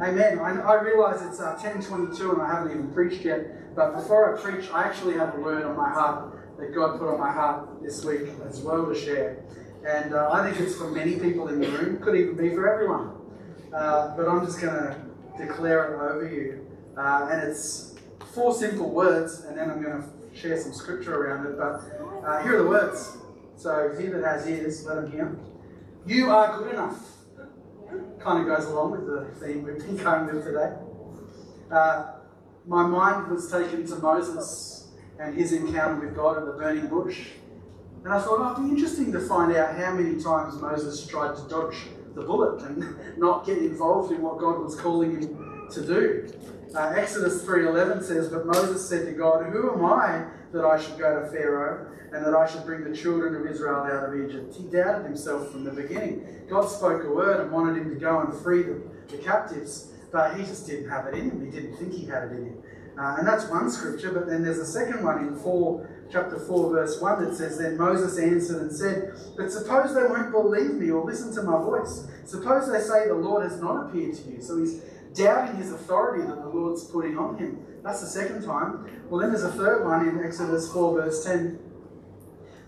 Amen. I, I realise it's uh, 10.22 and I haven't even preached yet, but before I preach, I actually have a word on my heart that God put on my heart this week as well to share. And uh, I think it's for many people in the room, could even be for everyone. Uh, but I'm just going to declare it over you. Uh, and it's four simple words, and then I'm going to share some scripture around it. But uh, here are the words. So he that has ears, let him hear. You are good enough. Kind of goes along with the theme we've been going with today. Uh, my mind was taken to Moses and his encounter with God at the burning bush. And I thought, oh, it'd be interesting to find out how many times Moses tried to dodge the bullet and not get involved in what God was calling him to do. Uh, Exodus 3.11 says, But Moses said to God, Who am I that I should go to Pharaoh and that I should bring the children of Israel out of Egypt? He doubted himself from the beginning. God spoke a word and wanted him to go and free the, the captives, but he just didn't have it in him. He didn't think he had it in him. Uh, and that's one scripture, but then there's a second one in 4, chapter 4, verse 1 that says, Then Moses answered and said, But suppose they won't believe me or listen to my voice. Suppose they say the Lord has not appeared to you. So he's doubting his authority that the Lord's putting on him. That's the second time. Well, then there's a third one in Exodus 4, verse 10.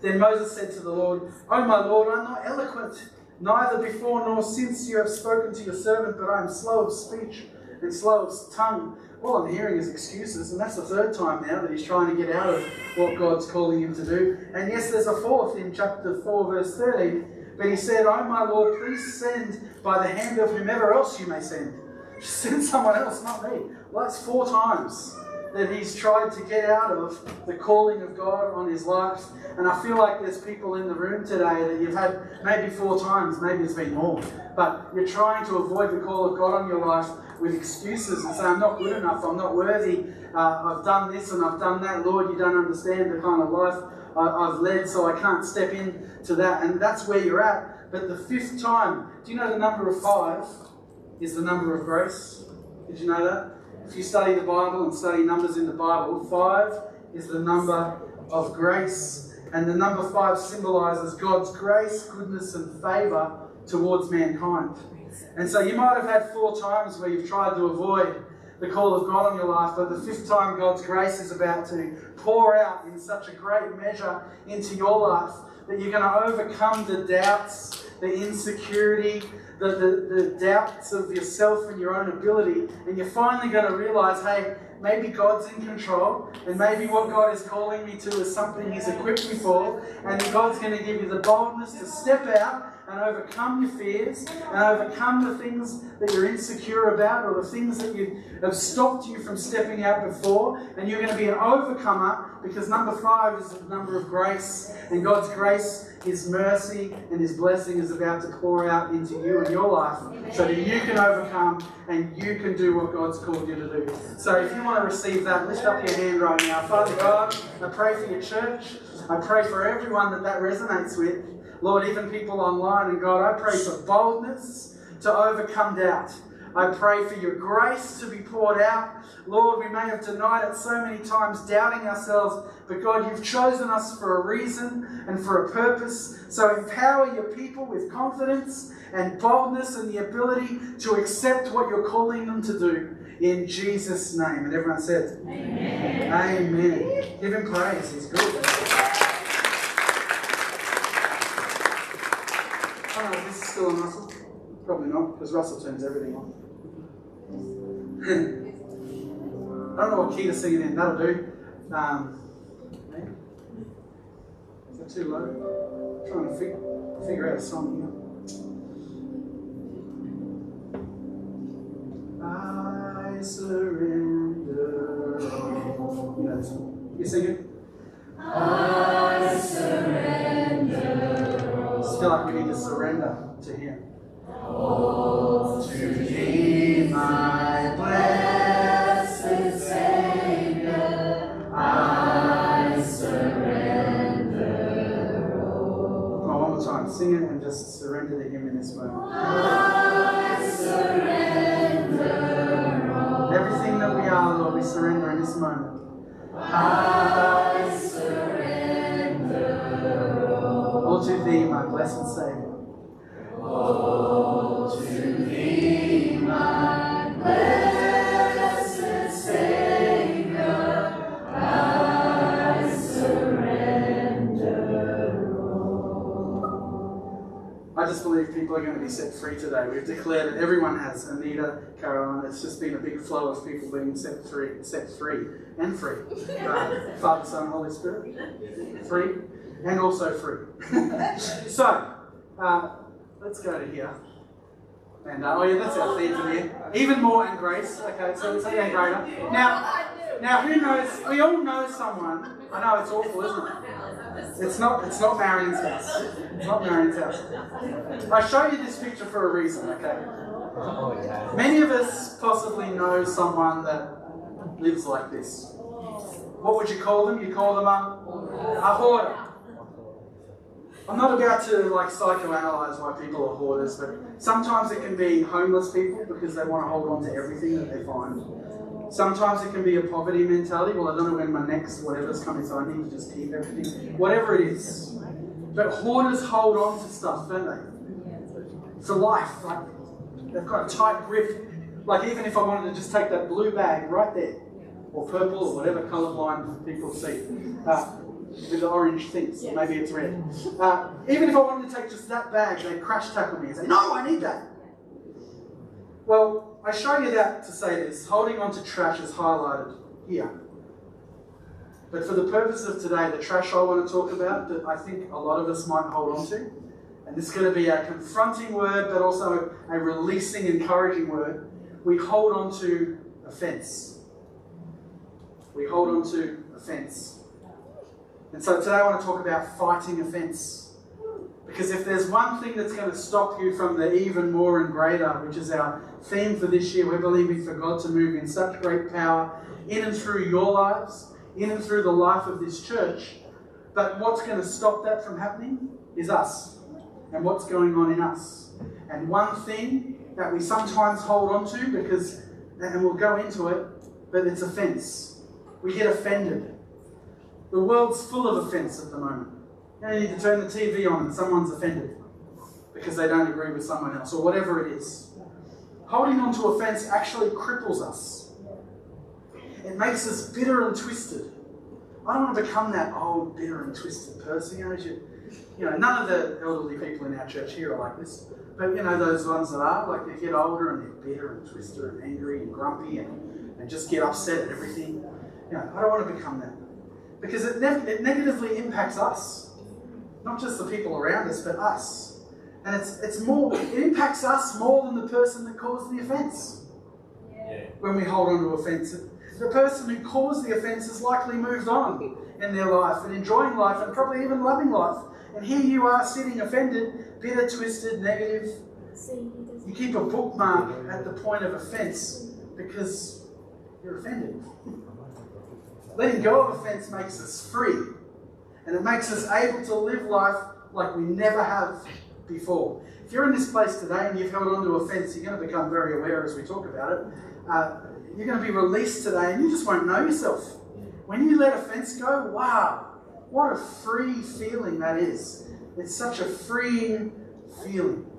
Then Moses said to the Lord, Oh, my Lord, I'm not eloquent, neither before nor since you have spoken to your servant, but I am slow of speech and slow of tongue. All I'm hearing is excuses, and that's the third time now that he's trying to get out of what God's calling him to do. And yes, there's a fourth in chapter 4, verse 13. But he said, Oh, my Lord, please send by the hand of whomever else you may send. Send someone else, not me. Well, that's four times that he's tried to get out of the calling of God on his life. And I feel like there's people in the room today that you've had maybe four times, maybe it's been more, but you're trying to avoid the call of God on your life with excuses and say, I'm not good enough, I'm not worthy, uh, I've done this and I've done that. Lord, you don't understand the kind of life I've led, so I can't step in to that. And that's where you're at. But the fifth time, do you know the number of five is the number of grace? Did you know that? If you study the Bible and study numbers in the Bible, five is the number of grace. And the number five symbolizes God's grace, goodness, and favor towards mankind. And so you might have had four times where you've tried to avoid the call of God on your life, but the fifth time God's grace is about to pour out in such a great measure into your life that you're going to overcome the doubts, the insecurity, the, the, the doubts of yourself and your own ability, and you're finally going to realize, hey, maybe God's in control, and maybe what God is calling me to is something He's equipped me for, and God's going to give you the boldness to step out and overcome your fears and overcome the things that you're insecure about or the things that you have stopped you from stepping out before. And you're going to be an overcomer because number five is the number of grace, and God's grace, His mercy, and His blessing is about to pour out into you and your life so that you can overcome and you can do what God's called you to do. So if you want to receive that, lift up your hand right now. Father God, I pray for your church. I pray for everyone that that resonates with. Lord, even people online, and God, I pray for boldness to overcome doubt. I pray for your grace to be poured out. Lord, we may have denied it so many times, doubting ourselves, but God, you've chosen us for a reason and for a purpose. So empower your people with confidence and boldness and the ability to accept what you're calling them to do. In Jesus' name. And everyone said, Amen. Amen. Give him praise. He's good. Oh, is still on Russell? Probably not, because Russell turns everything on. I don't know what key to sing it in. That'll do. Um, is that too low? I'm trying to figure, figure out a song here. I surrender. You know this one. You sing it? I surrender. I feel like we need to surrender to Him. All to thee, my blessed Savior. I surrender. Oh, one more time. Sing it and just surrender to Him in this moment. I surrender. all. Everything that we are, Lord, we surrender in this moment. I surrender. All to Thee, my blessed Savior set free today. We've declared that everyone has. Anita, Caroline, it's just been a big flow of people being set free, set free and free. Uh, Father, Son, Holy Spirit, free and also free. so, uh, let's go to here. And uh, oh yeah, that's our theme for here. Even more and grace. Okay, so it's even greater. Now, now who knows? We all know someone. I know it's awful, isn't it? It's not. It's not Marion's house. It's not Marion's house. I show you this picture for a reason. Okay. Many of us possibly know someone that lives like this. What would you call them? You call them a, a hoarder. I'm not about to like psychoanalyze why people are hoarders, but sometimes it can be homeless people because they want to hold on to everything that they find. Sometimes it can be a poverty mentality. Well, I don't know when my next whatever's coming, so I need to just keep everything. Whatever it is. But hoarders hold on to stuff, don't they? For life. Like they've got a tight grip. Like even if I wanted to just take that blue bag right there, or purple, or whatever colourblind people see. Uh, with the orange things. Yes. Maybe it's red. Uh, even if I wanted to take just that bag, they crash tackle me and say, No, I need that. Well, I show you that to say this. Holding on to trash is highlighted here. But for the purpose of today, the trash I want to talk about that I think a lot of us might hold on to, and this is going to be a confronting word, but also a releasing, encouraging word. We hold on to offence. We hold on to offence. And so today I want to talk about fighting offence. Because if there's one thing that's going to stop you from the even more and greater, which is our theme for this year, we're believing for God to move in such great power in and through your lives, in and through the life of this church. But what's going to stop that from happening is us and what's going on in us. And one thing that we sometimes hold on to because, and we'll go into it, but it's offence. We get offended. The world's full of offence at the moment. You, need to turn the TV on and someone's offended because they don't agree with someone else or whatever it is. Holding on to offence actually cripples us. It makes us bitter and twisted. I don't want to become that old, bitter and twisted person. You know, you, you know, none of the elderly people in our church here are like this. But you know, those ones that are, like they get older and they're bitter and twisted and angry and grumpy and, and just get upset at everything. You know, I don't want to become that because it, ne- it negatively impacts us, not just the people around us, but us. And it's, it's more, it impacts us more than the person that caused the offence. Yeah. When we hold on to offence, the person who caused the offence has likely moved on in their life and enjoying life and probably even loving life. And here you are sitting offended, bitter, twisted, negative. You keep a bookmark at the point of offence because you're offended. Letting go of offense makes us free. And it makes us able to live life like we never have before. If you're in this place today and you've held on to offense, you're going to become very aware as we talk about it. Uh, you're going to be released today and you just won't know yourself. When you let offense go, wow, what a free feeling that is. It's such a freeing feeling.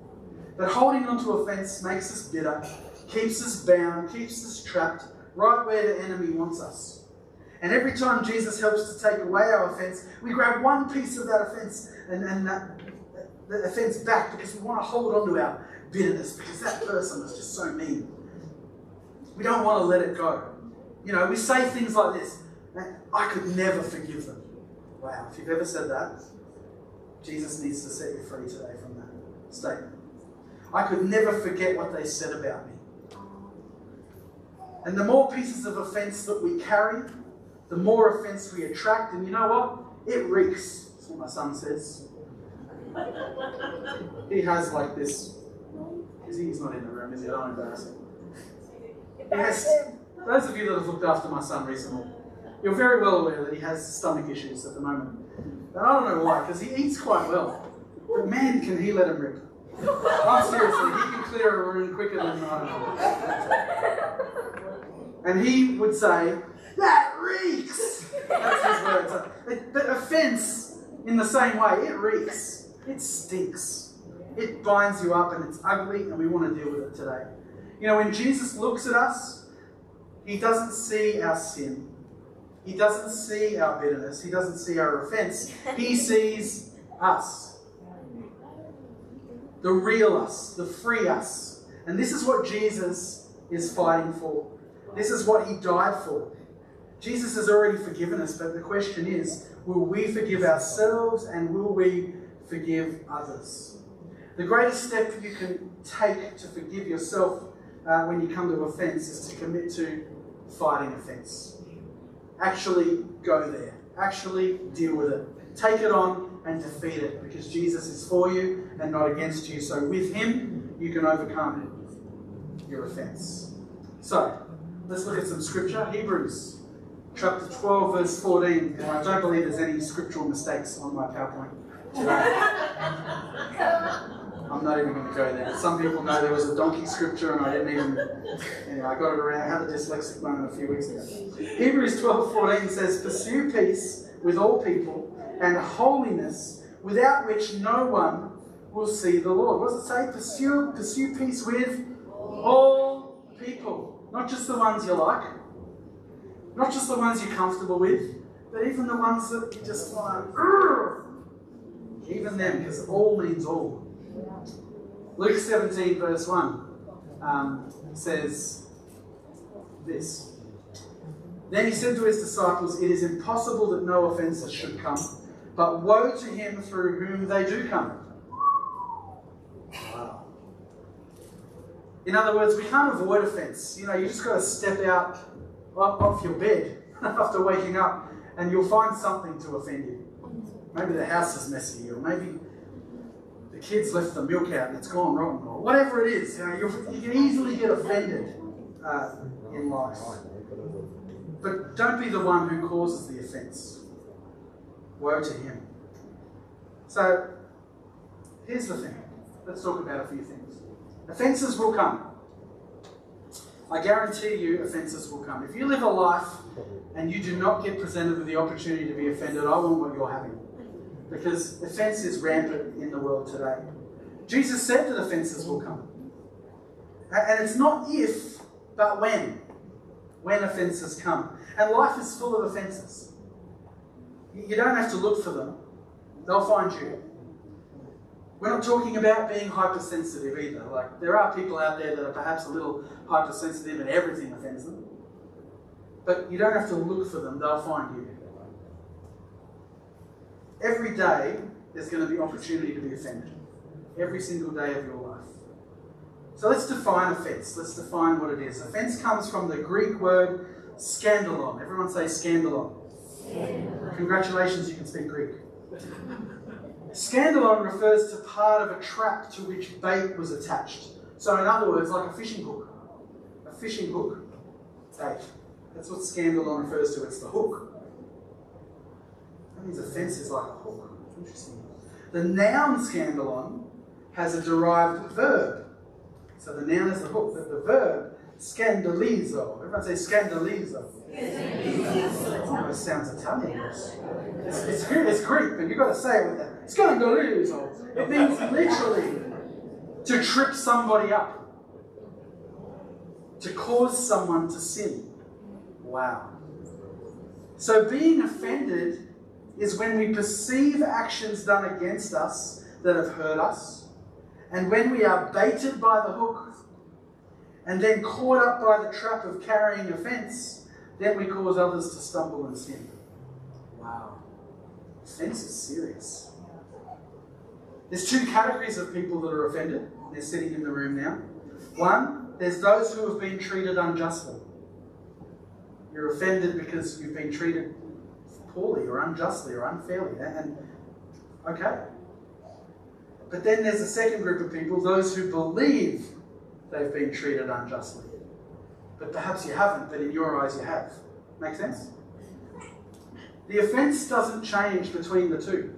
But holding on to offense makes us bitter, keeps us bound, keeps us trapped right where the enemy wants us. And every time Jesus helps to take away our offense, we grab one piece of that offense and, and that, the offense back because we want to hold on to our bitterness because that person was just so mean. We don't want to let it go. You know, we say things like this I could never forgive them. Wow, if you've ever said that, Jesus needs to set you free today from that statement. I could never forget what they said about me. And the more pieces of offense that we carry, the more offense we attract. And you know what? It reeks. That's what my son says. he has like this. He's not in the room, is he? I don't embarrass him. Has, those of you that have looked after my son recently, you're very well aware that he has stomach issues at the moment. And I don't know why, because he eats quite well. But man, can he let him rip. I'm seriously, he can clear a room quicker than I And he would say, that reeks. That's his words. The offense, in the same way, it reeks. It stinks. It binds you up and it's ugly, and we want to deal with it today. You know, when Jesus looks at us, he doesn't see our sin. He doesn't see our bitterness. He doesn't see our offense. He sees us. the real us, the free us. And this is what Jesus is fighting for. This is what he died for. Jesus has already forgiven us, but the question is will we forgive ourselves and will we forgive others? The greatest step you can take to forgive yourself uh, when you come to offence is to commit to fighting offence. Actually go there, actually deal with it. Take it on and defeat it because Jesus is for you and not against you. So with him, you can overcome your offence. So, let's look at some scripture. Hebrews chapter 12, verse 14. And I don't believe there's any scriptural mistakes on my PowerPoint today. I'm not even going to go there. Some people know there was a donkey scripture and I didn't even. Anyway, I got it around. I had a dyslexic moment a few weeks ago. Hebrews 12 14 says, Pursue peace with all people and holiness, without which no one will see the Lord. What does it say? Pursue, pursue peace with all people, not just the ones you like, not just the ones you're comfortable with, but even the ones that you just want to. Even them, because all means all. Luke 17, verse 1 um, says this. Then he said to his disciples, It is impossible that no offences should come, but woe to him through whom they do come. In other words, we can't avoid offence. You know, you just got to step out off your bed after waking up and you'll find something to offend you. Maybe the house is messy, or maybe the kids left the milk out and it's gone wrong, or whatever it is. You, know, you can easily get offended uh, in life. But don't be the one who causes the offence. Woe to him. So, here's the thing. Let's talk about a few things. Offences will come. I guarantee you, offences will come. If you live a life and you do not get presented with the opportunity to be offended, I want what you're having. Because offence is rampant in the world today. Jesus said that offences will come. And it's not if, but when. When offences come. And life is full of offences. You don't have to look for them, they'll find you. We're not talking about being hypersensitive either. Like, there are people out there that are perhaps a little hypersensitive and everything offends them. But you don't have to look for them, they'll find you. Every day, there's going to be opportunity to be offended. Every single day of your life. So let's define offence. Let's define what it is. Offence comes from the Greek word scandalon. Everyone say scandalon. scandalon. Congratulations, you can speak Greek. Scandalon refers to part of a trap to which bait was attached. So, in other words, like a fishing hook. A fishing hook bait. That's what scandalon refers to. It's the hook. That means offence is like a hook. Interesting. The noun scandalon has a derived verb. So the noun is the hook, but the verb scandalizo. Everyone say scandalizo. Oh, it sounds Italian. It's, it's, it's Greek, but you've got to say it with that. Scandalizo. It means literally to trip somebody up, to cause someone to sin. Wow. So being offended is when we perceive actions done against us that have hurt us, and when we are baited by the hook and then caught up by the trap of carrying offence, then we cause others to stumble and sin. Wow. Offence is serious. There's two categories of people that are offended. They're sitting in the room now. One, there's those who have been treated unjustly. You're offended because you've been treated poorly or unjustly or unfairly. Eh? And okay. But then there's a second group of people, those who believe they've been treated unjustly. But perhaps you haven't, but in your eyes you have. Make sense? The offence doesn't change between the two.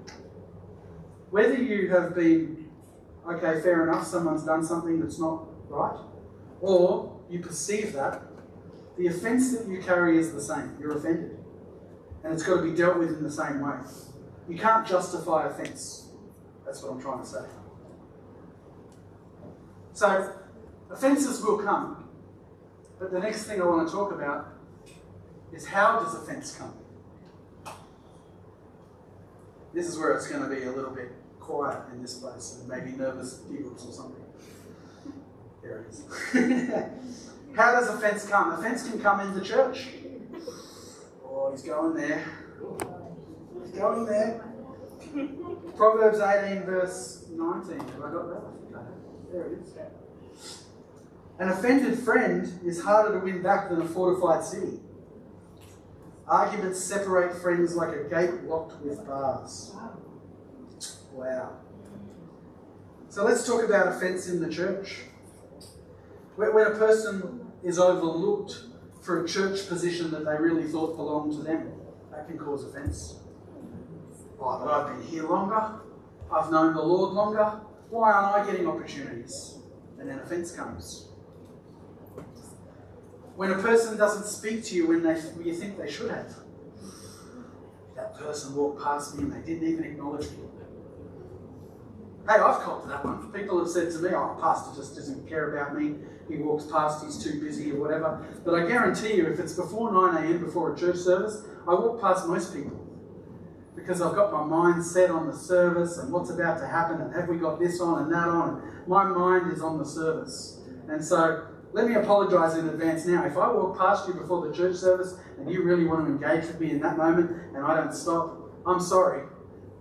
Whether you have been, okay, fair enough, someone's done something that's not right, or you perceive that, the offence that you carry is the same. You're offended and it's got to be dealt with in the same way. You can't justify offence. That's what I'm trying to say. So, offences will come, but the next thing I want to talk about is how does offence come? This is where it's going to be a little bit quiet in this place and maybe nervous giggles or something. There it is. How does offence come? Offence can come into church. Oh, he's going there. He's going there. Proverbs 18, verse 19. Have I got that? There it is. An offended friend is harder to win back than a fortified city. Arguments separate friends like a gate locked with bars. Wow. So let's talk about offence in the church. When a person is overlooked for a church position that they really thought belonged to them, that can cause offence. Oh, but I've been here longer, I've known the Lord longer, why aren't I getting opportunities? And then offence comes. When a person doesn't speak to you when, they, when you think they should have, that person walked past me and they didn't even acknowledge me. Hey, I've copped that one. People have said to me, oh, Pastor just doesn't care about me. He walks past, he's too busy or whatever. But I guarantee you, if it's before 9 a.m., before a church service, I walk past most people because I've got my mind set on the service and what's about to happen and have we got this on and that on. My mind is on the service. And so let me apologise in advance now. If I walk past you before the church service and you really want to engage with me in that moment and I don't stop, I'm sorry.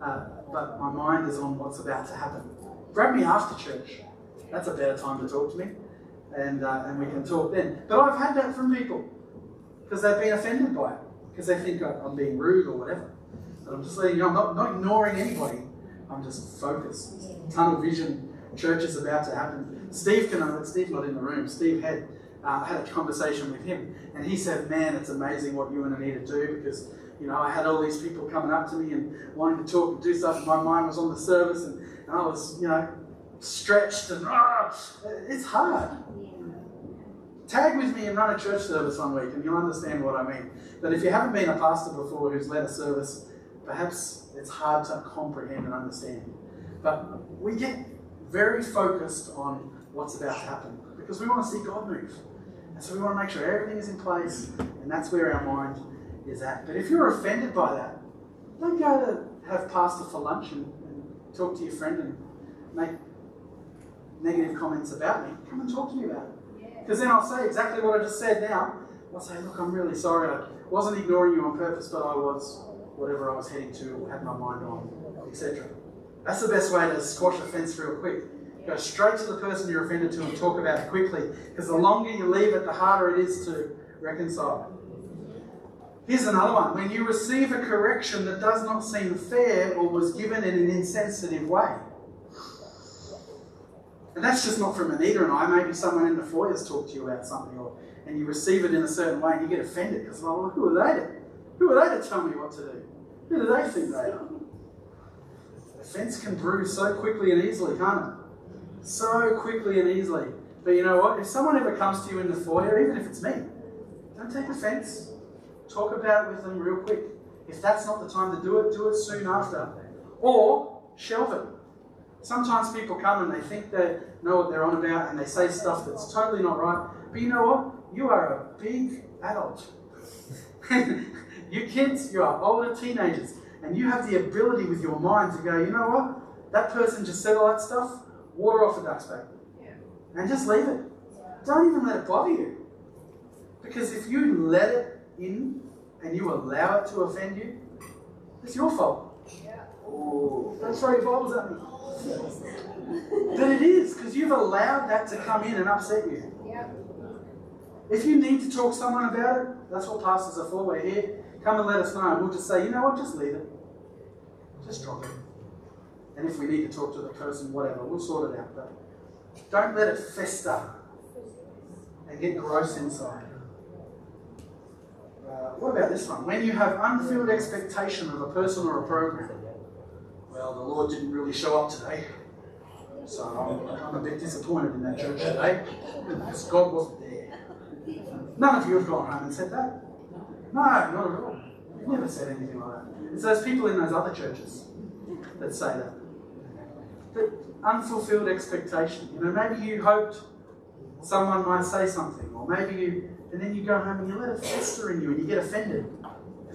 Uh, but my mind is on what's about to happen. Grab me after church. That's a better time to talk to me. And, uh, and we can talk then. But I've had that from people because they've been offended by it because they think I'm being rude or whatever. But I'm just letting you know, I'm not, not ignoring anybody. I'm just focused. Tunnel vision. Church is about to happen. Steve can. Uh, Steve's not in the room. Steve had uh, had a conversation with him, and he said, "Man, it's amazing what you and Anita do because you know I had all these people coming up to me and wanting to talk and do stuff, and my mind was on the service, and, and I was, you know, stretched and ah, it's hard." Tag with me and run a church service one week, and you'll understand what I mean. But if you haven't been a pastor before who's led a service, perhaps it's hard to comprehend and understand. But we get very focused on what's about to happen because we want to see God move. And so we want to make sure everything is in place, and that's where our mind is at. But if you're offended by that, don't go to have pasta for lunch and, and talk to your friend and make negative comments about me. Come and talk to me about it. Because then I'll say exactly what I just said now. I'll say, look, I'm really sorry. I wasn't ignoring you on purpose, but I was whatever I was heading to or had my mind on, etc. That's the best way to squash offence real quick. Go straight to the person you're offended to and talk about it quickly. Because the longer you leave it, the harder it is to reconcile. Here's another one. When you receive a correction that does not seem fair or was given in an insensitive way. And that's just not from Anita and I. Maybe someone in the foyer has talked to you about something, or and you receive it in a certain way, and you get offended because, well, who are they to, who are they to tell me what to do? Who do they think they are? Offence can brew so quickly and easily, can't it? So quickly and easily. But you know what? If someone ever comes to you in the foyer, even if it's me, don't take offence. Talk about it with them real quick. If that's not the time to do it, do it soon after. Or shelve it. Sometimes people come and they think they know what they're on about and they say stuff that's totally not right. But you know what? You are a big adult. you kids, you are older teenagers, and you have the ability with your mind to go, you know what? That person just said all that stuff. Water off a duck's back. And just leave it. Don't even let it bother you. Because if you let it in and you allow it to offend you, it's your fault. Oh, don't throw your Bibles at me. But it is, because you've allowed that to come in and upset you. If you need to talk to someone about it, that's what pastors are for. We're here. Come and let us know. And we'll just say, you know what, just leave it. Just drop it. And if we need to talk to the person, whatever, we'll sort it out. But don't let it fester and get gross inside. Uh, what about this one? When you have unfilled expectation of a person or a program, well, the Lord didn't really show up today. So I'm, I'm a bit disappointed in that church today because God wasn't there. None of you have gone home and said that. No, not at all. You've never said anything like that. It's those people in those other churches that say that. But unfulfilled expectation. You know, maybe you hoped someone might say something, or maybe you, and then you go home and you let it fester in you and you get offended.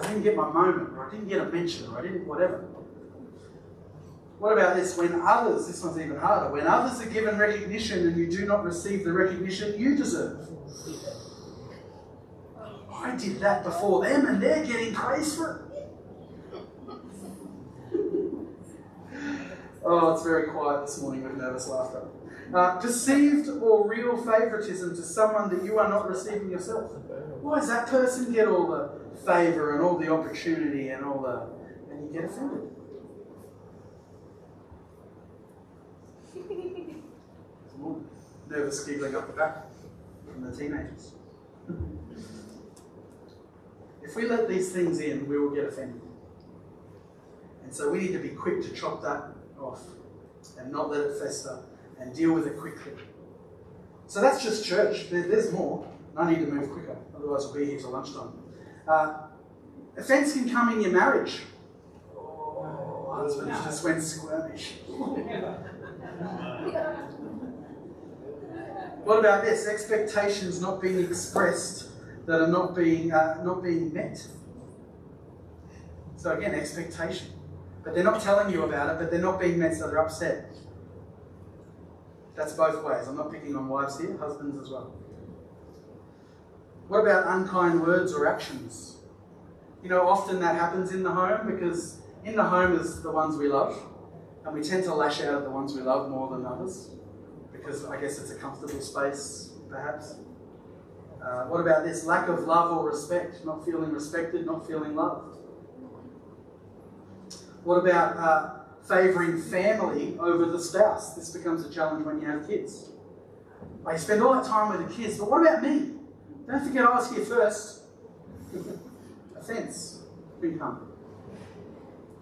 I didn't get my moment, or I didn't get a mention, or I didn't whatever. What about this? When others, this one's even harder, when others are given recognition and you do not receive the recognition you deserve. I did that before them and they're getting praise for it. Oh, it's very quiet this morning with nervous laughter. Uh, perceived or real favoritism to someone that you are not receiving yourself. Why does that person get all the favor and all the opportunity and all the. and you get offended? Some more nervous giggling up the back from the teenagers. If we let these things in, we will get offended. And so we need to be quick to chop that off and not let it fester and deal with it quickly. So that's just church. There, there's more. I need to move quicker, otherwise we'll be here till lunchtime. Uh, offense can come in your marriage. Oh, husbands just went squirmish. what about this? Expectations not being expressed that are not being uh, not being met. So again, expectation, but they're not telling you about it, but they're not being met, so they're upset. That's both ways. I'm not picking on wives here, husbands as well. What about unkind words or actions? You know, often that happens in the home because in the home is the ones we love, and we tend to lash out at the ones we love more than others because I guess it's a comfortable space, perhaps. Uh, what about this lack of love or respect? Not feeling respected, not feeling loved. What about uh, favouring family over the spouse? This becomes a challenge when you have kids. I spend all that time with the kids, but what about me? Don't forget I was here first. offence can.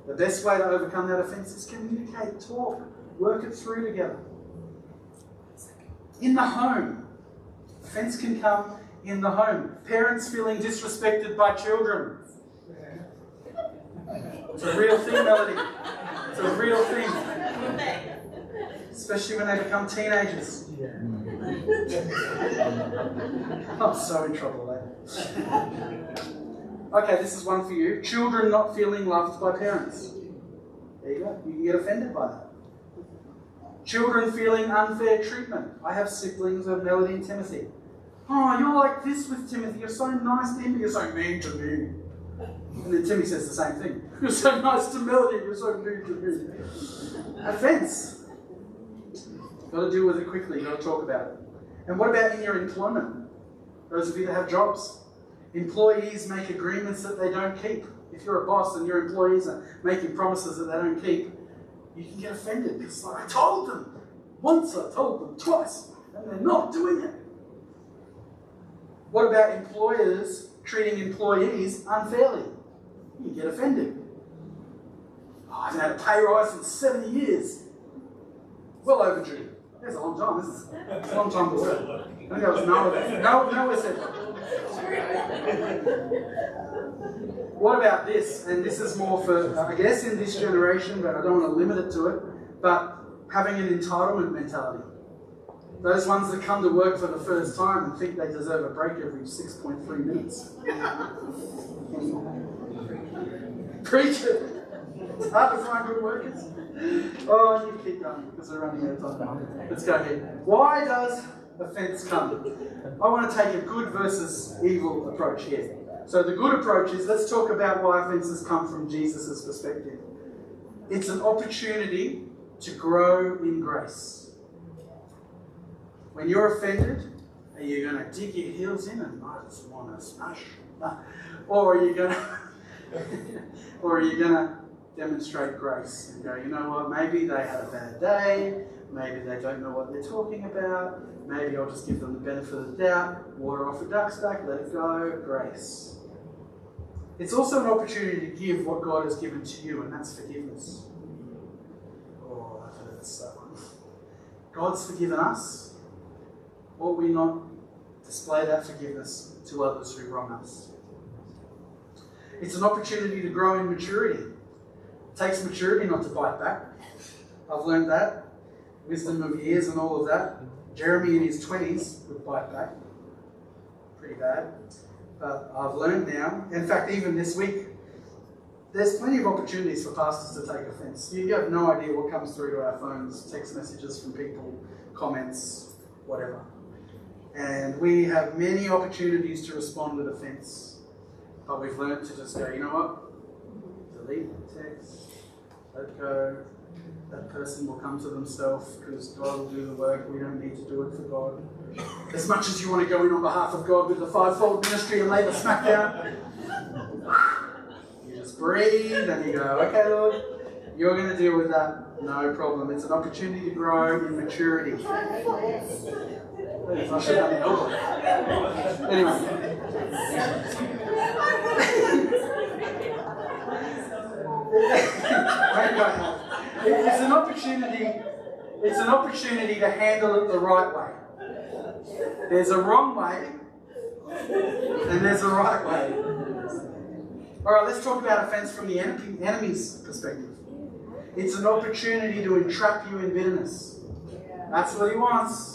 The best way to overcome that offence is communicate, talk, work it through together. In the home, offence can come in the home. Parents feeling disrespected by children. It's a real thing, Melody. It's a real thing. Especially when they become teenagers. Yeah. I'm so in trouble there. Okay, this is one for you. Children not feeling loved by parents. There you go. You can get offended by that. Children feeling unfair treatment. I have siblings of Melody and Timothy. Oh, you're like this with Timothy. You're so nice to him, but you're so mean to me. And then Timmy says the same thing. You're so nice to Melody, you're so mean to me. Offense. Got to deal with it quickly, got to talk about it. And what about in your employment? Those of you that have jobs. Employees make agreements that they don't keep. If you're a boss and your employees are making promises that they don't keep, you can get offended because like, I told them once, I told them twice, and they're not doing it. What about employers treating employees unfairly? You get offended. Oh, I haven't had a pay rise in 70 years. Well overdue. That's a long time, isn't? It's a long time to work. I think was. No, said. What about this? And this is more for, I guess, in this generation, but I don't want to limit it to it. But having an entitlement mentality. Those ones that come to work for the first time and think they deserve a break every 6.3 minutes. Preach it. Hard to find good workers. Oh, you keep going because we're running out of time. Let's go ahead. Why does offence come? I want to take a good versus evil approach here. So the good approach is let's talk about why offences come from Jesus' perspective. It's an opportunity to grow in grace. When you're offended, are you going to dig your heels in and just want to smash? Or are you going to, or are you going to demonstrate grace and go, you know what, maybe they had a bad day, maybe they don't know what they're talking about, maybe I'll just give them the benefit of the doubt, water off a duck's back, let it go, grace. It's also an opportunity to give what God has given to you, and that's forgiveness. Oh, that hurts that one. God's forgiven us. Ought we not display that forgiveness to others who wrong us? It's an opportunity to grow in maturity. It takes maturity not to bite back. I've learned that. Wisdom of years and all of that. Jeremy in his 20s would bite back. Pretty bad. But I've learned now. In fact, even this week, there's plenty of opportunities for pastors to take offense. You have no idea what comes through to our phones, text messages from people, comments, whatever. And we have many opportunities to respond with offense. But we've learned to just go, you know what? Delete the text, let go. That person will come to themselves because God will do the work. We don't need to do it for God. As much as you want to go in on behalf of God with the fivefold ministry and lay the smack down, you just breathe and you go, okay, Lord, you're going to deal with that. No problem. It's an opportunity to grow in maturity. Anyway. It's an opportunity. It's an opportunity to handle it the right way. There's a wrong way, and there's a right way. All right, let's talk about offense from the enemy, enemy's perspective. It's an opportunity to entrap you in bitterness. That's what he wants.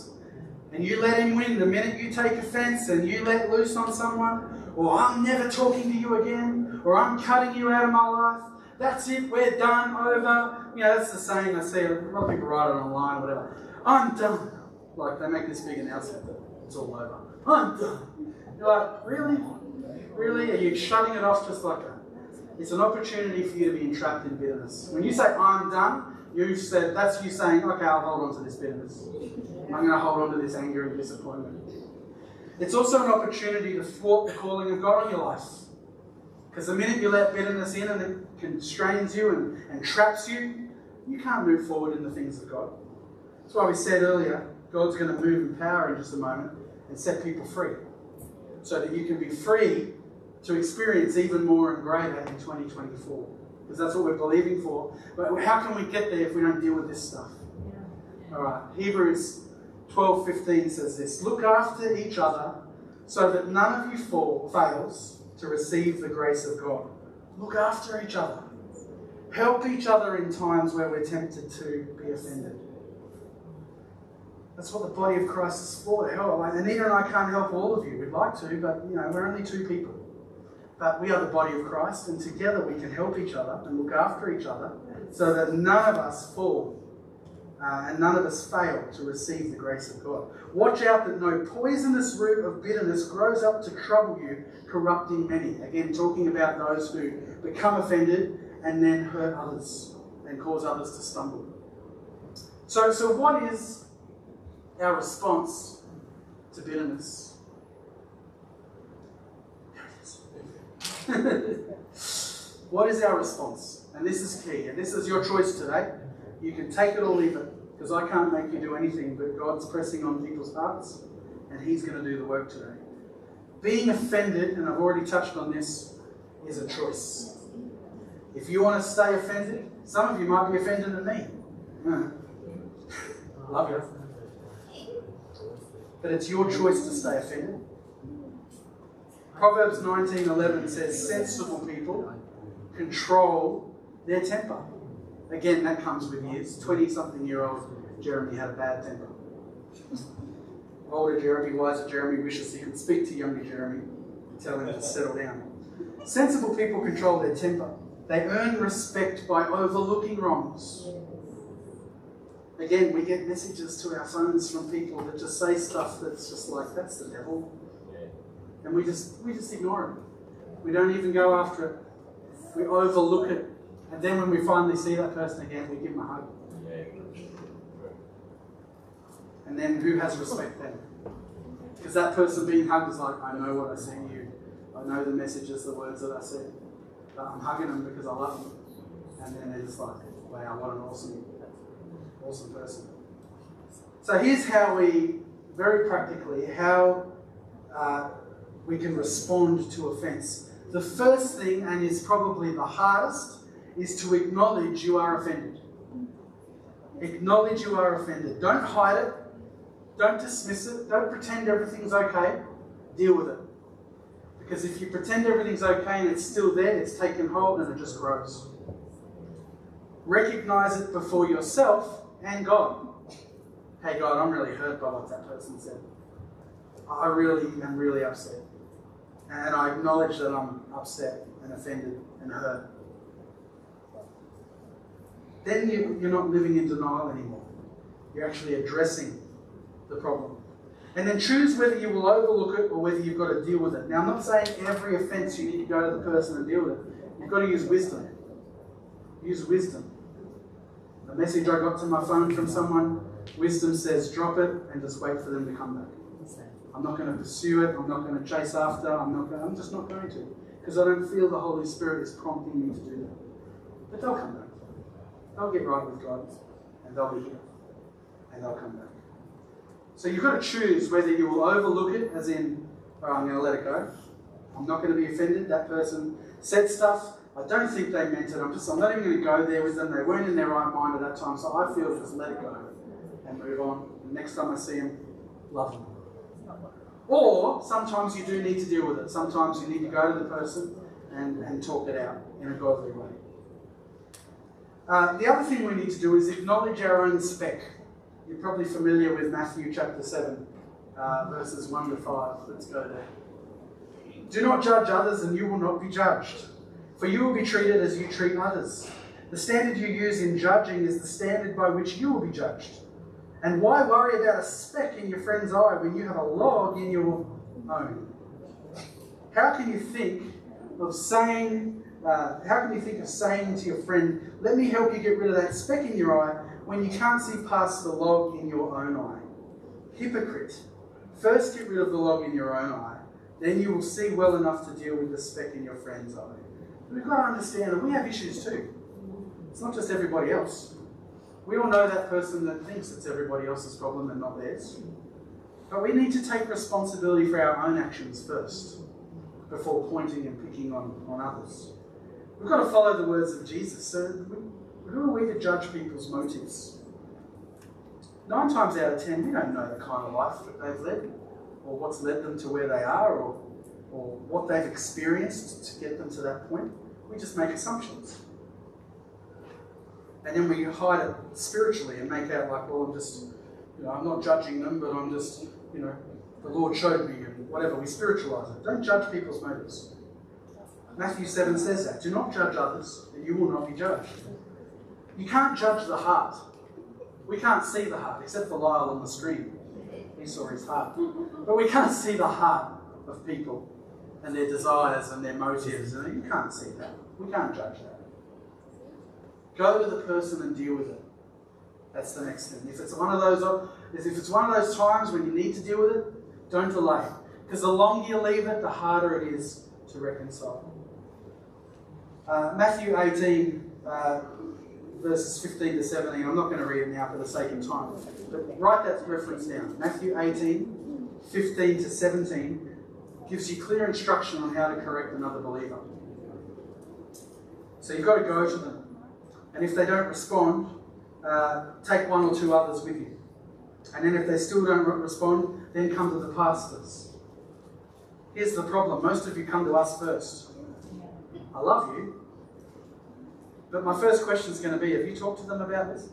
And you let him win the minute you take offense and you let loose on someone, or I'm never talking to you again, or I'm cutting you out of my life. That's it, we're done, over. You know, that's the saying I see a lot of people write it online, or whatever. I'm done. Like they make this big announcement that it's all over. I'm done. You're like, really? Really? Are you shutting it off just like that? It's an opportunity for you to be entrapped in bitterness. When you say I'm done, you've said that's you saying, okay, I'll hold on to this bitterness. I'm going to hold on to this anger and disappointment. It's also an opportunity to thwart the calling of God on your life. Because the minute you let bitterness in and it constrains you and, and traps you, you can't move forward in the things of God. That's why we said earlier, God's going to move in power in just a moment and set people free. So that you can be free to experience even more and greater in 2024. Because that's what we're believing for. But how can we get there if we don't deal with this stuff? All right, Hebrews 12 15 says this Look after each other so that none of you fall, fails to receive the grace of God. Look after each other. Help each other in times where we're tempted to be offended. That's what the body of Christ is for, to help. Anita and I can't help all of you. We'd like to, but you know, we're only two people. But we are the body of Christ, and together we can help each other and look after each other so that none of us fall uh, and none of us fail to receive the grace of God. Watch out that no poisonous root of bitterness grows up to trouble you, corrupting many. Again, talking about those who become offended and then hurt others and cause others to stumble. So, so what is our response to bitterness? what is our response? And this is key, and this is your choice today. You can take it or leave it, because I can't make you do anything, but God's pressing on people's hearts, and He's going to do the work today. Being offended, and I've already touched on this, is a choice. If you want to stay offended, some of you might be offended at me. Love you. But it's your choice to stay offended. Proverbs 19:11 says, "Sensible people control their temper." Again, that comes with years. 20-something-year-old Jeremy had a bad temper. Older Jeremy, wiser Jeremy wishes he could speak to younger Jeremy, and tell him to settle down. Sensible people control their temper. They earn respect by overlooking wrongs. Again, we get messages to our phones from people that just say stuff that's just like, that's the devil. And we just we just ignore it. We don't even go after it. We overlook it. And then when we finally see that person again, we give them a hug. And then who has respect then? Because that person being hugged is like, I know what I to you. I know the messages, the words that I said. But I'm hugging them because I love them. And then they're just like, wow, what an awesome, awesome person. So here's how we, very practically, how uh, we can respond to offense. The first thing, and is probably the hardest, is to acknowledge you are offended. Acknowledge you are offended. Don't hide it. Don't dismiss it. Don't pretend everything's okay. Deal with it. Because if you pretend everything's okay and it's still there, it's taken hold and it just grows. Recognize it before yourself and God. Hey, God, I'm really hurt by what that person said. I really am really upset. And I acknowledge that I'm upset and offended and hurt. Then you, you're not living in denial anymore. You're actually addressing the problem. And then choose whether you will overlook it or whether you've got to deal with it. Now, I'm not saying every offense you need to go to the person and deal with it. You've got to use wisdom. Use wisdom. A message I got to my phone from someone, wisdom says drop it and just wait for them to come back. I'm not going to pursue it. I'm not going to chase after. I'm not. Going, I'm just not going to because I don't feel the Holy Spirit is prompting me to do that. But they'll come back. They'll get right with God, and they'll be here, and they'll come back. So you've got to choose whether you will overlook it, as in, oh, I'm going to let it go. I'm not going to be offended. That person said stuff. I don't think they meant it. I'm just. I'm not even going to go there with them. They weren't in their right mind at that time. So I feel just let it go and move on. The next time I see them, love them. Or sometimes you do need to deal with it. Sometimes you need to go to the person and, and talk it out in a godly way. Uh, the other thing we need to do is acknowledge our own speck. You're probably familiar with Matthew chapter 7, uh, verses 1 to 5. Let's go there. Do not judge others, and you will not be judged. For you will be treated as you treat others. The standard you use in judging is the standard by which you will be judged. And why worry about a speck in your friend's eye when you have a log in your own? How can you think of saying, uh, how can you think of saying to your friend, let me help you get rid of that speck in your eye when you can't see past the log in your own eye? Hypocrite. First get rid of the log in your own eye, then you will see well enough to deal with the speck in your friend's eye. We've got to understand that we have issues too. It's not just everybody else. We all know that person that thinks it's everybody else's problem and not theirs. But we need to take responsibility for our own actions first before pointing and picking on, on others. We've got to follow the words of Jesus. So, who are we to judge people's motives? Nine times out of ten, we don't know the kind of life that they've led, or what's led them to where they are, or, or what they've experienced to get them to that point. We just make assumptions. And then we hide it spiritually and make out like, well, I'm just, you know, I'm not judging them, but I'm just, you know, the Lord showed me and whatever. We spiritualize it. Don't judge people's motives. Matthew 7 says that. Do not judge others, and you will not be judged. You can't judge the heart. We can't see the heart, except for Lyle on the screen. He saw his heart. But we can't see the heart of people and their desires and their motives. And you can't see that. We can't judge that. Go to the person and deal with it. That's the next thing. If it's one of those, if it's one of those times when you need to deal with it, don't delay. Because the longer you leave it, the harder it is to reconcile. Uh, Matthew 18, uh, verses 15 to 17. I'm not going to read it now for the sake of time, but write that reference down. Matthew 18, 15 to 17 gives you clear instruction on how to correct another believer. So you've got to go to them. And if they don't respond, uh, take one or two others with you. And then if they still don't respond, then come to the pastors. Here's the problem most of you come to us first. I love you. But my first question is going to be have you talked to them about this?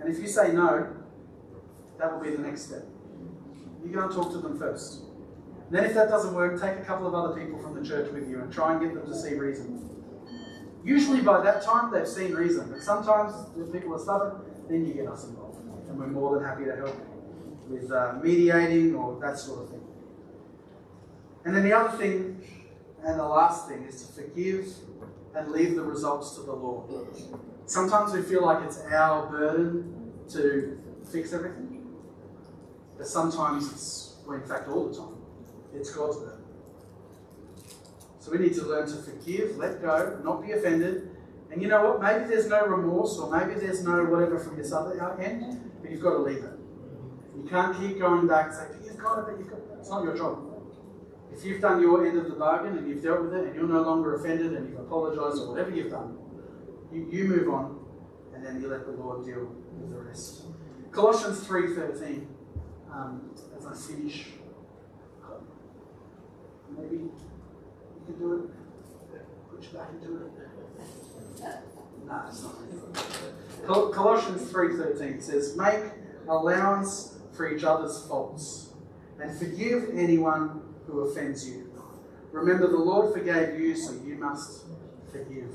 And if you say no, that will be the next step. You go and talk to them first. And then if that doesn't work, take a couple of other people from the church with you and try and get them to see reason. Usually by that time they've seen reason, but sometimes if people are stubborn, then you get us involved. And we're more than happy to help with uh, mediating or that sort of thing. And then the other thing, and the last thing, is to forgive and leave the results to the Lord. Sometimes we feel like it's our burden to fix everything, but sometimes it's, well, in fact, all the time, it's God's burden. So we need to learn to forgive, let go, not be offended. And you know what? Maybe there's no remorse or maybe there's no whatever from this other end, but you've got to leave it. You can't keep going back and say, but but you've got it. It's not your job. If you've done your end of the bargain and you've dealt with it and you're no longer offended and you've apologized or whatever you've done, you, you move on and then you let the Lord deal with the rest. Colossians 3.13, um, as I finish, maybe you can do it, put you back into it. No, it's not. Colossians 3.13 says, Make allowance for each other's faults and forgive anyone who offends you. Remember, the Lord forgave you, so you must forgive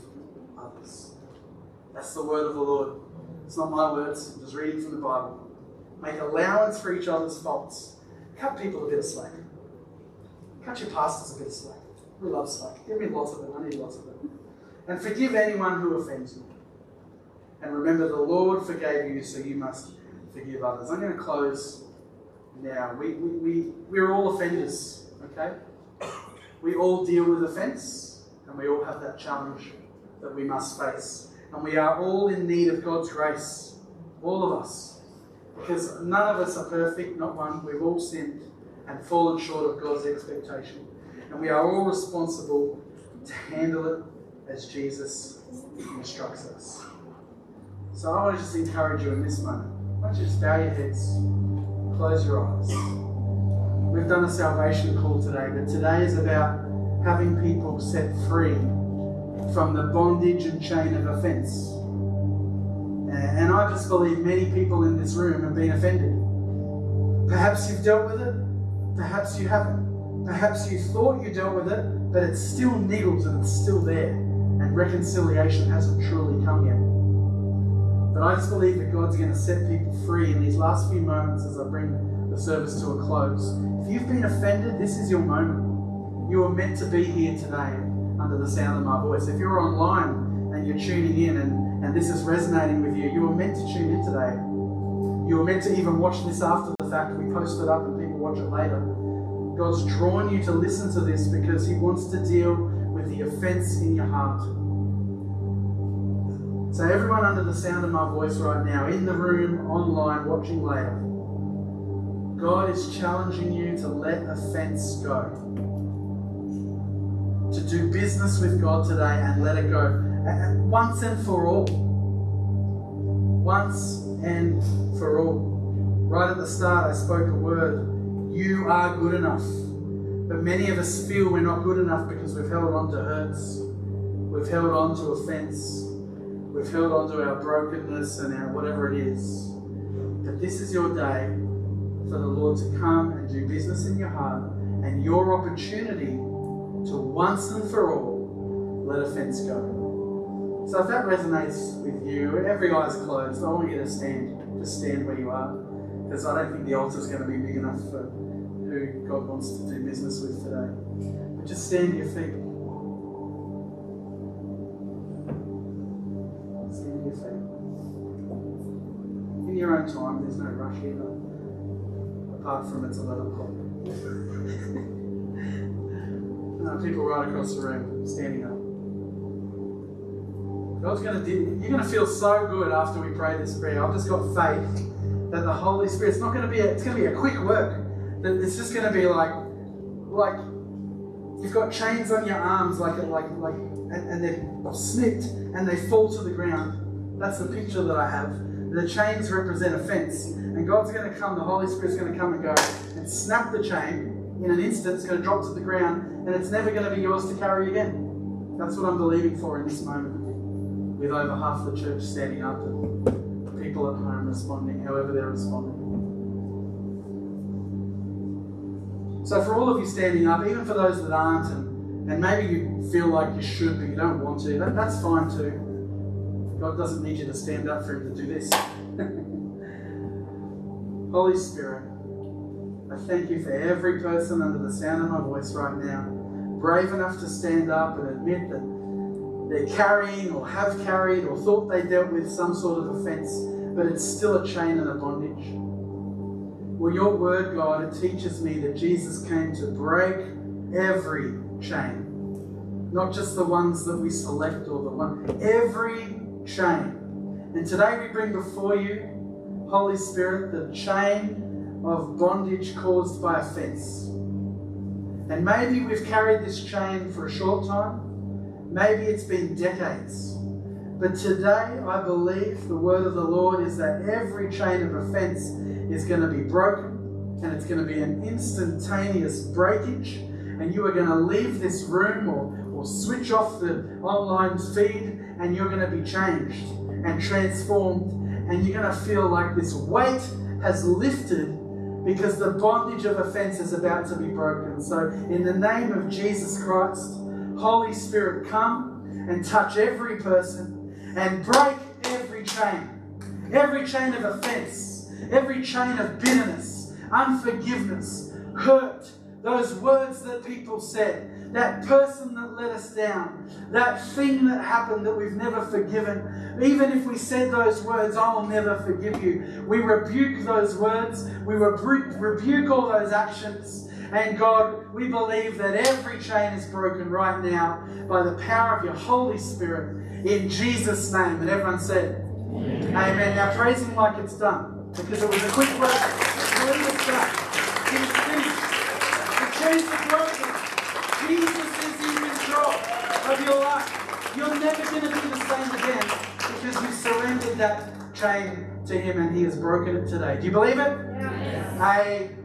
others. That's the word of the Lord. It's not my words, I'm just reading from the Bible. Make allowance for each other's faults. Cut people a bit of slack. Cut your pastors a bit of slack. We love slack. Give me lots of it. I need lots of it. And forgive anyone who offends you. And remember, the Lord forgave you, so you must forgive others. I'm going to close now. We, we, we, we're all offenders, okay? We all deal with offense, and we all have that challenge that we must face. And we are all in need of God's grace, all of us. Because none of us are perfect, not one. We've all sinned and fallen short of God's expectation. And we are all responsible to handle it as Jesus instructs us. So I want to just encourage you in this moment. Why don't you just bow your heads, close your eyes. We've done a salvation call today, but today is about having people set free from the bondage and chain of offense. And I just believe many people in this room have been offended. Perhaps you've dealt with it, perhaps you haven't. Perhaps you thought you dealt with it, but it still niggles and it's still there, and reconciliation hasn't truly come yet. But I just believe that God's going to set people free in these last few moments as I bring the service to a close. If you've been offended, this is your moment. You are meant to be here today under the sound of my voice. If you're online and you're tuning in and, and this is resonating with you, you are meant to tune in today. You are meant to even watch this after the fact. We post it up and people watch it later. God's drawn you to listen to this because He wants to deal with the offense in your heart. So, everyone under the sound of my voice right now, in the room, online, watching later, God is challenging you to let offense go. To do business with God today and let it go. Once and for all. Once and for all. Right at the start, I spoke a word. You are good enough. But many of us feel we're not good enough because we've held on to hurts. We've held on to offense. We've held on to our brokenness and our whatever it is. But this is your day for the Lord to come and do business in your heart and your opportunity to once and for all let offense go. So if that resonates with you, every eye's closed, I want you to stand. Just stand where you are. Because I don't think the altar's going to be big enough for who God wants to do business with today. But just stand your feet. Stand your feet. In your own time, there's no rush either. Apart from it's 11 o'clock. no, people right across the room standing up. God's going to do, you're going to feel so good after we pray this prayer. I've just got faith that the Holy Spirit's not going to be a, it's going to be a quick work. That it's just going to be like like you've got chains on your arms like like like and, and they're snipped and they fall to the ground. That's the picture that I have. The chains represent offense. And God's going to come, the Holy Spirit's going to come and go and snap the chain in an instant. It's going to drop to the ground and it's never going to be yours to carry again. That's what I'm believing for in this moment. With over half the church standing up and people at home responding, however they're responding. So, for all of you standing up, even for those that aren't, and, and maybe you feel like you should, but you don't want to, that, that's fine too. God doesn't need you to stand up for Him to do this. Holy Spirit, I thank you for every person under the sound of my voice right now, brave enough to stand up and admit that they're carrying or have carried or thought they dealt with some sort of offense, but it's still a chain and a bondage. Well, your word, God, it teaches me that Jesus came to break every chain, not just the ones that we select or the one, every chain. And today we bring before you, Holy Spirit, the chain of bondage caused by offense. And maybe we've carried this chain for a short time, maybe it's been decades. But today I believe the word of the Lord is that every chain of offense is going to be broken and it's going to be an instantaneous breakage. And you are going to leave this room or, or switch off the online feed and you're going to be changed and transformed. And you're going to feel like this weight has lifted because the bondage of offense is about to be broken. So, in the name of Jesus Christ, Holy Spirit, come and touch every person and break every chain. Every chain of offense, every chain of bitterness, unforgiveness, hurt, those words that people said, that person that let us down, that thing that happened that we've never forgiven. Even if we said those words, I'll never forgive you, we rebuke those words, we rebuke, rebuke all those actions. And God, we believe that every chain is broken right now by the power of your Holy Spirit in Jesus' name. And everyone said, Amen. Amen. Now praise Him like it's done because it was a quick word. Believe it's done. It's finished. The chains are broken. Jesus is in control of your life. You're never going to be the same again because you surrendered that chain to Him and He has broken it today. Do you believe it? Yes. Amen.